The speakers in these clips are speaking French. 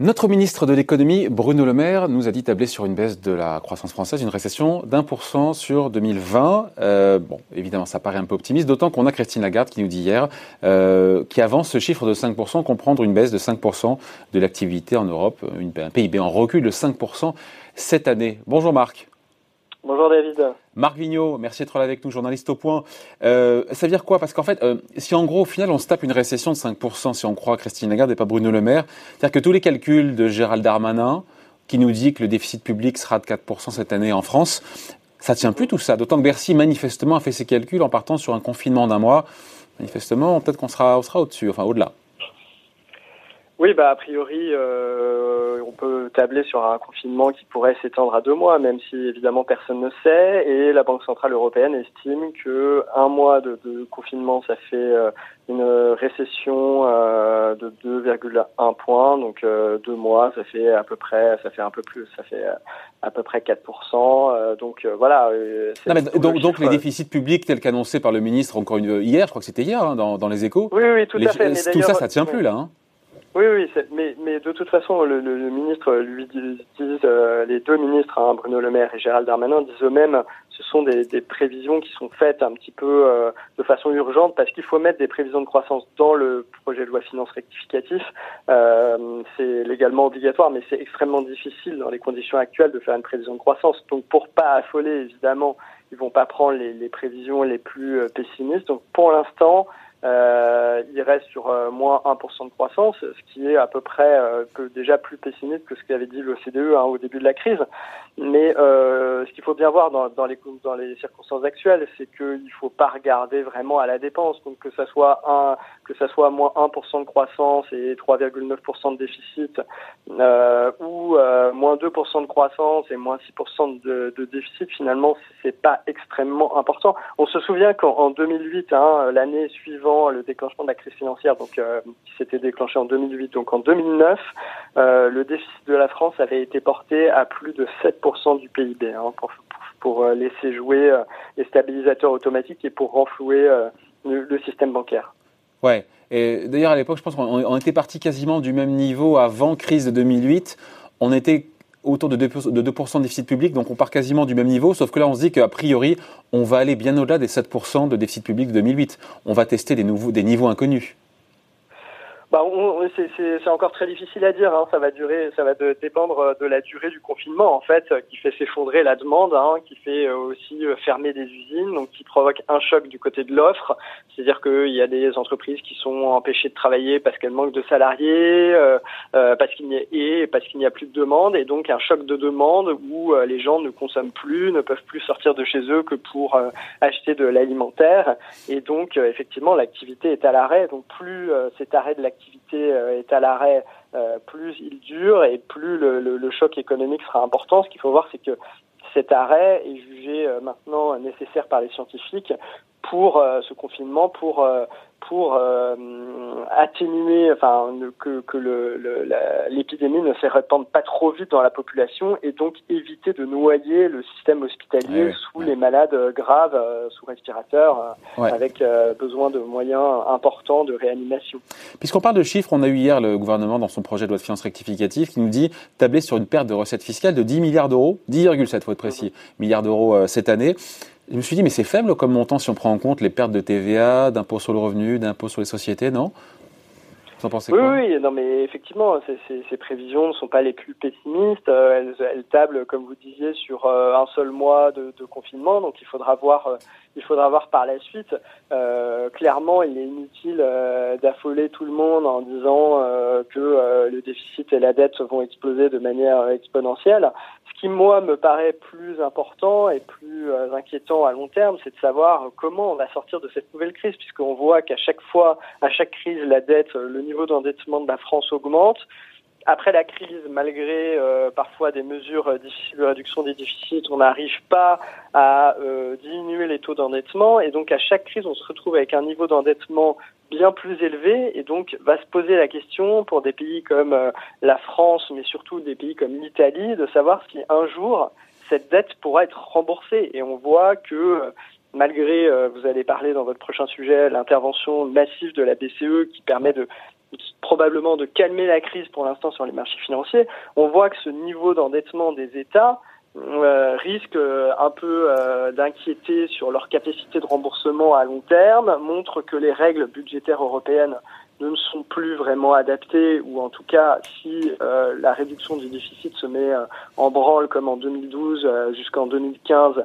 Notre ministre de l'économie, Bruno Le Maire, nous a dit tabler sur une baisse de la croissance française, une récession d'un pour cent sur 2020. Euh, bon, évidemment, ça paraît un peu optimiste, d'autant qu'on a Christine Lagarde qui nous dit hier, euh, qui avance ce chiffre de 5%, comprendre une baisse de 5% de l'activité en Europe, un PIB en recul de 5% cette année. Bonjour Marc. Bonjour David. Marc Vigneault, merci d'être là avec nous, journaliste au point. Euh, ça veut dire quoi? Parce qu'en fait, euh, si en gros, au final, on se tape une récession de 5%, si on croit Christine Lagarde et pas Bruno Le Maire, c'est-à-dire que tous les calculs de Gérald Darmanin, qui nous dit que le déficit public sera de 4% cette année en France, ça tient plus tout ça. D'autant que Bercy, manifestement, a fait ses calculs en partant sur un confinement d'un mois. Manifestement, peut-être qu'on sera, on sera au-dessus, enfin au-delà. Oui, bah a priori, euh, on peut tabler sur un confinement qui pourrait s'étendre à deux mois, même si évidemment personne ne sait. Et la Banque centrale européenne estime que un mois de, de confinement, ça fait euh, une récession euh, de 2,1 points. Donc deux mois, ça fait à peu près, ça fait un peu plus, ça fait à peu près 4%. donc voilà. Non, mais donc, donc les déficits publics tels qu'annoncés par le ministre encore une, hier, je crois que c'était hier hein, dans, dans, les échos. Oui, oui, tout à fait. Mais tout ça, ça tient plus là. Hein. Oui, oui, mais, de toute façon, le, le, ministre lui disent, euh, les deux ministres, hein, Bruno Le Maire et Gérald Darmanin, disent eux-mêmes, ce sont des, des, prévisions qui sont faites un petit peu euh, de façon urgente parce qu'il faut mettre des prévisions de croissance dans le projet de loi finance rectificatif. Euh, c'est légalement obligatoire, mais c'est extrêmement difficile dans les conditions actuelles de faire une prévision de croissance. Donc, pour pas affoler, évidemment, ils vont pas prendre les, les prévisions les plus euh, pessimistes. Donc, pour l'instant, euh, il reste sur euh, moins 1% de croissance, ce qui est à peu près euh, déjà plus pessimiste que ce qu'avait dit l'OCDE hein, au début de la crise. Mais ce qu'il faut bien voir dans, les, circonstances actuelles, c'est qu'il ne faut pas regarder vraiment à la dépense. Donc que ça soit que ça soit moins 1% de croissance et 3,9% de déficit, ou moins 2% de croissance et moins 6% de, de déficit, finalement, c'est pas extrêmement important. On se souvient qu'en 2008, hein, l'année suivante le déclenchement de la crise financière, donc euh, qui s'était déclenché en 2008. Donc en 2009, euh, le déficit de la France avait été porté à plus de 7% du PIB hein, pour, pour, euh, laisser jouer les stabilisateurs automatiques et pour renflouer le, système bancaire. Ouais. Et d'ailleurs à l'époque, je pense qu'on était parti quasiment du même niveau avant crise de 2008. On était autour de 2%, de, 2 de déficit public, donc on part quasiment du même niveau, sauf que là on se dit qu'a priori on va aller bien au-delà des 7% de déficit public de 2008. On va tester des, nouveaux, des niveaux inconnus. Bah, c'est encore très difficile à dire. Hein. Ça va durer, ça va dépendre euh, de la durée du confinement en fait, euh, qui fait s'effondrer la demande, hein, qui fait euh, aussi fermer des usines, donc qui provoque un choc du côté de l'offre. C'est-à-dire qu'il y a des entreprises qui sont empêchées de travailler parce qu'elles manquent de salariés, euh, parce qu'il n'y a et parce qu'il n'y a plus de demande, et donc un choc de demande où les gens ne consomment plus, ne peuvent plus sortir de chez eux que pour acheter de l'alimentaire, et donc effectivement l'activité est à l'arrêt. Donc plus cet arrêt de l'activité euh, est à l'arrêt, euh, plus il dure et plus le, choc économique sera important. Ce qu'il faut voir, c'est que cet arrêt est jugé euh, maintenant nécessaire par les scientifiques pour ce confinement, pour pour euh, atténuer, enfin, que, que l'épidémie ne se répande pas trop vite dans la population et donc éviter de noyer le système hospitalier sous les malades graves, euh, sous respirateur, euh, avec besoin de moyens importants de réanimation. Puisqu'on parle de chiffres, on a eu hier le gouvernement dans son projet de loi de finances rectificative qui nous dit tabler sur une perte de recettes fiscales de 10 milliards d'euros, 10,7 faut être précis, milliards d'euros cette année. Je me suis dit, mais c'est faible comme montant si on prend en compte les pertes de TVA, d'impôt sur le revenu, d'impôt sur les sociétés, non? Vous en pensez oui, quoi? Oui, non, mais effectivement, ces, prévisions ne sont pas les plus pessimistes. Euh, elles, tablent, comme vous disiez, sur euh, un seul mois de, confinement, donc il faudra voir. Euh, il faudra voir par la suite. clairement, il est inutile d'affoler tout le monde en disant que le déficit et la dette vont exploser de manière exponentielle qui, moi, me paraît plus important et plus euh, inquiétant à long terme, c'est de savoir comment on va sortir de cette nouvelle crise, puisqu'on voit qu'à chaque fois, à chaque crise, la dette, le niveau d'endettement de la France augmente. Après la crise, malgré euh, parfois des mesures euh, difficiles de réduction des déficits, on n'arrive pas à diminuer les taux d'endettement. Et donc à chaque crise, on se retrouve avec un niveau d'endettement bien plus élevé et donc va se poser la question pour des pays comme euh, la France, mais surtout des pays comme l'Italie, de savoir si un jour cette dette pourra être remboursée. Et on voit que euh, malgré, vous allez parler dans votre prochain sujet, l'intervention massive de la BCE qui permet de probablement de calmer la crise pour l'instant sur les marchés financiers, on voit que ce niveau d'endettement des États euh, risque euh, un peu euh, d'inquiéter sur leur capacité de remboursement à long terme, montre que les règles budgétaires européennes ne sont plus vraiment adaptées, ou en tout cas, si la réduction du déficit se met en branle comme en 2012 jusqu'en 2015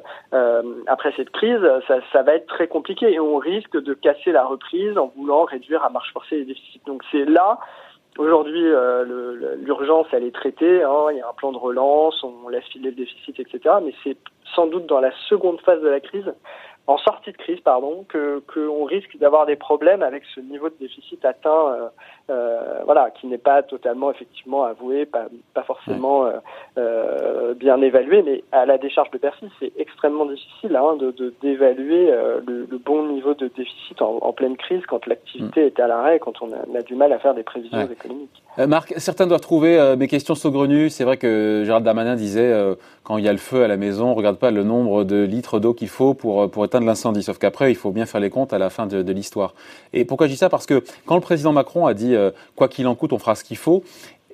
après cette crise, ça, ça, va être très compliqué et on risque de casser la reprise en voulant réduire à marche forcée les déficits. Donc c'est là Aujourd'hui, euh, l'urgence, elle est traitée. Hein, il y a un plan de relance, on laisse filer le déficit, etc. Mais c'est sans doute dans la seconde phase de la crise en sortie de crise, pardon, que qu'on risque d'avoir des problèmes avec ce niveau de déficit atteint, euh, euh, voilà, qui n'est pas totalement effectivement avoué, pas, pas forcément euh, bien évalué, mais à la décharge de Bercy, c'est extrêmement difficile hein, de d'évaluer le, le, bon niveau de déficit en, en pleine crise quand l'activité mm. est à l'arrêt, quand on a, a, du mal à faire des prévisions économiques. Marc, certains doivent trouver mes questions saugrenues. C'est vrai que Gérald Darmanin disait quand il y a le feu à la maison, on regarde pas le nombre de litres d'eau qu'il faut pour pour éteindre de l'incendie. Sauf qu'après, il faut bien faire les comptes à la fin de, l'histoire. Et pourquoi je dis ça? Parce que quand le président Macron a dit euh, quoi qu'il en coûte, on fera ce qu'il faut.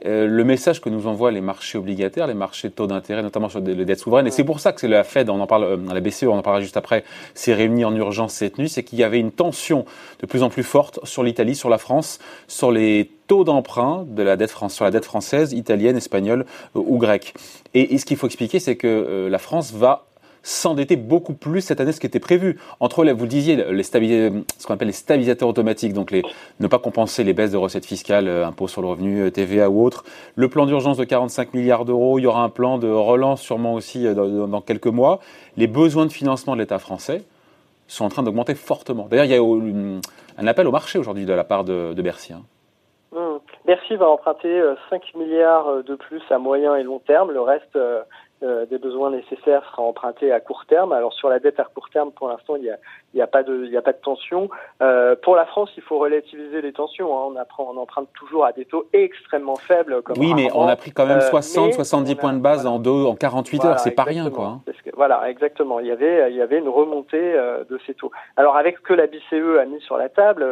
Euh, le message que nous envoient les marchés obligataires, les marchés de taux d'intérêt, notamment sur les dettes souveraines, et c'est pour ça que c'est la Fed, on en parle, euh, la BCE, on en parlera juste après, s'est réunie en urgence cette nuit, c'est qu'il y avait une tension de plus en plus forte sur l'Italie, sur la France, sur les taux d'emprunt de la dette sur la dette française, italienne, espagnole ou grecque. Et, ce qu'il faut expliquer, c'est que la France va s'endetter beaucoup plus cette année ce qui était prévu. Entre vous disiez, les ce qu'on appelle les stabilisateurs automatiques, donc les, ne pas compenser les baisses de recettes fiscales, euh, impôts sur le revenu, euh, TVA ou autre. Le plan d'urgence de 45 milliards d'euros, il y aura un plan de relance sûrement aussi euh, dans, quelques mois. Les besoins de financement de l'État français sont en train d'augmenter fortement. D'ailleurs, il y a un appel au marché aujourd'hui de la part de, Bercy. Hein. Bercy va emprunter 5 milliards de plus à moyen et long terme. Le reste euh, des besoins nécessaires sera emprunté à court terme. Alors sur la dette à court terme, pour l'instant, il n'y a, il y a, pas de, il y a pas de tension. Euh, pour la France, il faut relativiser les tensions. Hein. On, apprend, on emprunte toujours à des taux extrêmement faibles. Comme oui, mais on a pris quand même 60, euh, 70 points de base en, deux, en 48 heures. C'est pas rien, quoi. Hein. voilà, exactement. Il y avait, il y avait une remontée de ces taux. Alors avec ce que la BCE a mis sur la table,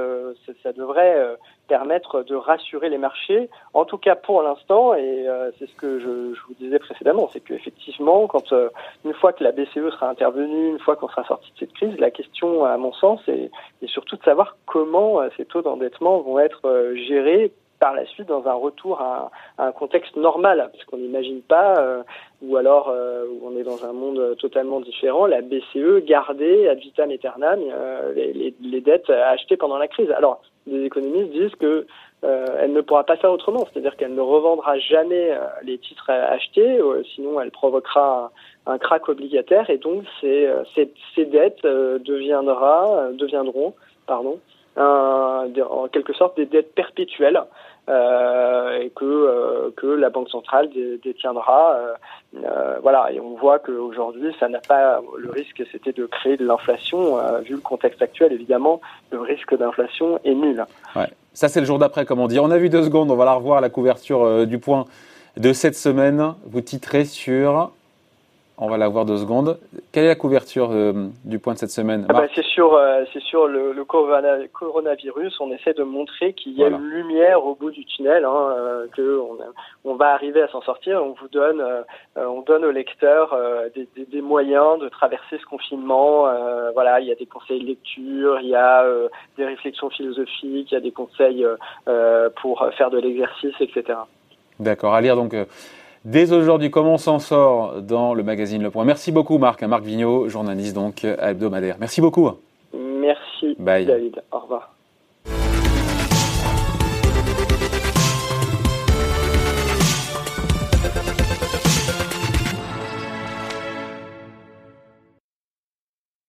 ça devrait permettre de rassurer les marchés. En tout cas pour l'instant, et euh, c'est ce que je, je, vous disais précédemment, c'est qu'effectivement, quand euh, une fois que la BCE sera intervenue, une fois qu'on sera sorti de cette crise, la question, à mon sens, est, est surtout de savoir comment euh, ces taux d'endettement vont être gérés par la suite dans un retour à, un contexte normal, parce qu'on n'imagine pas, ou alors où on est dans un monde totalement différent, la BCE garder ad vitam aeternam les, les, les, dettes achetées pendant la crise. Alors des économistes disent que euh, elle ne pourra pas faire autrement, c'est-à-dire qu'elle ne revendra jamais euh, les titres achetés, euh, sinon elle provoquera un, un, crack obligataire et donc ces, dettes deviendront pardon, un, en quelque sorte des dettes perpétuelles euh, et que euh, que la banque centrale détiendra. Euh, voilà, et on voit qu'aujourd'hui, ça n'a pas le risque, c'était de créer de l'inflation. vu le contexte actuel, évidemment, le risque d'inflation est nul. Ouais. Ça, c'est le jour d'après, comme on dit. On a vu deux secondes, on va la revoir, la couverture du point de cette semaine. Vous titrez sur on va la voir deux secondes. Quelle est la couverture euh, du point de cette semaine ah bah, C'est sur, euh, c'est sur le, le, coronavirus. On essaie de montrer qu'il y a une lumière au bout du tunnel, hein, euh, que on, on, va arriver à s'en sortir. On vous donne, on donne aux lecteurs des, des, des, moyens de traverser ce confinement. voilà, il y a des conseils de lecture, il y a des réflexions philosophiques, il y a des conseils pour faire de l'exercice, etc. D'accord. À lire donc dès aujourd'hui comment on s'en sort dans le magazine Le Point. Merci beaucoup Marc, Marc Vigneault, journaliste donc hebdomadaire. Merci beaucoup. Merci David, au revoir.